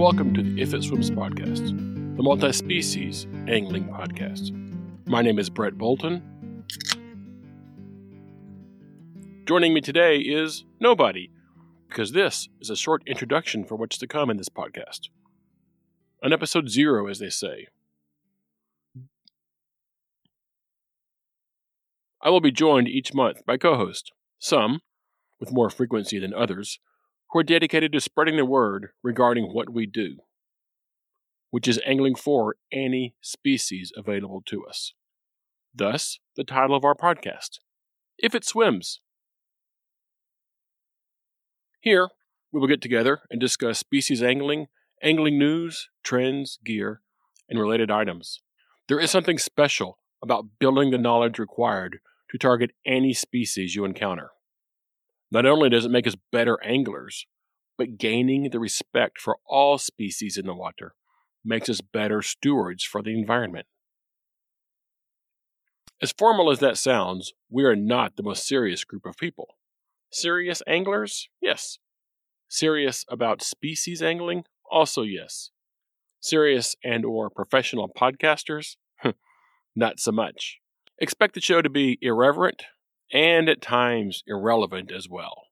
welcome to the If It Swims podcast, the multi species angling podcast. My name is Brett Bolton. Joining me today is nobody, because this is a short introduction for what's to come in this podcast. An episode zero, as they say. I will be joined each month by co hosts, some with more frequency than others, who are dedicated to spreading the word regarding what we do, which is angling for any species available to us. Thus, the title of our podcast If It Swims. Here, we will get together and discuss species angling, angling news, trends, gear, and related items. There is something special about building the knowledge required to target any species you encounter. Not only does it make us better anglers, but gaining the respect for all species in the water makes us better stewards for the environment. As formal as that sounds, we are not the most serious group of people. Serious anglers? Yes. Serious about species angling? Also yes. Serious and or professional podcasters? not so much. Expect the show to be irreverent, and at times irrelevant as well.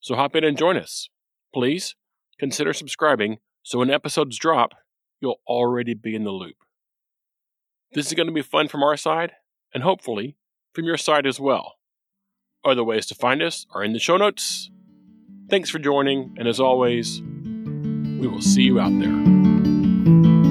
So hop in and join us. Please consider subscribing so when episodes drop, you'll already be in the loop. This is going to be fun from our side, and hopefully from your side as well. Other ways to find us are in the show notes. Thanks for joining, and as always, we will see you out there.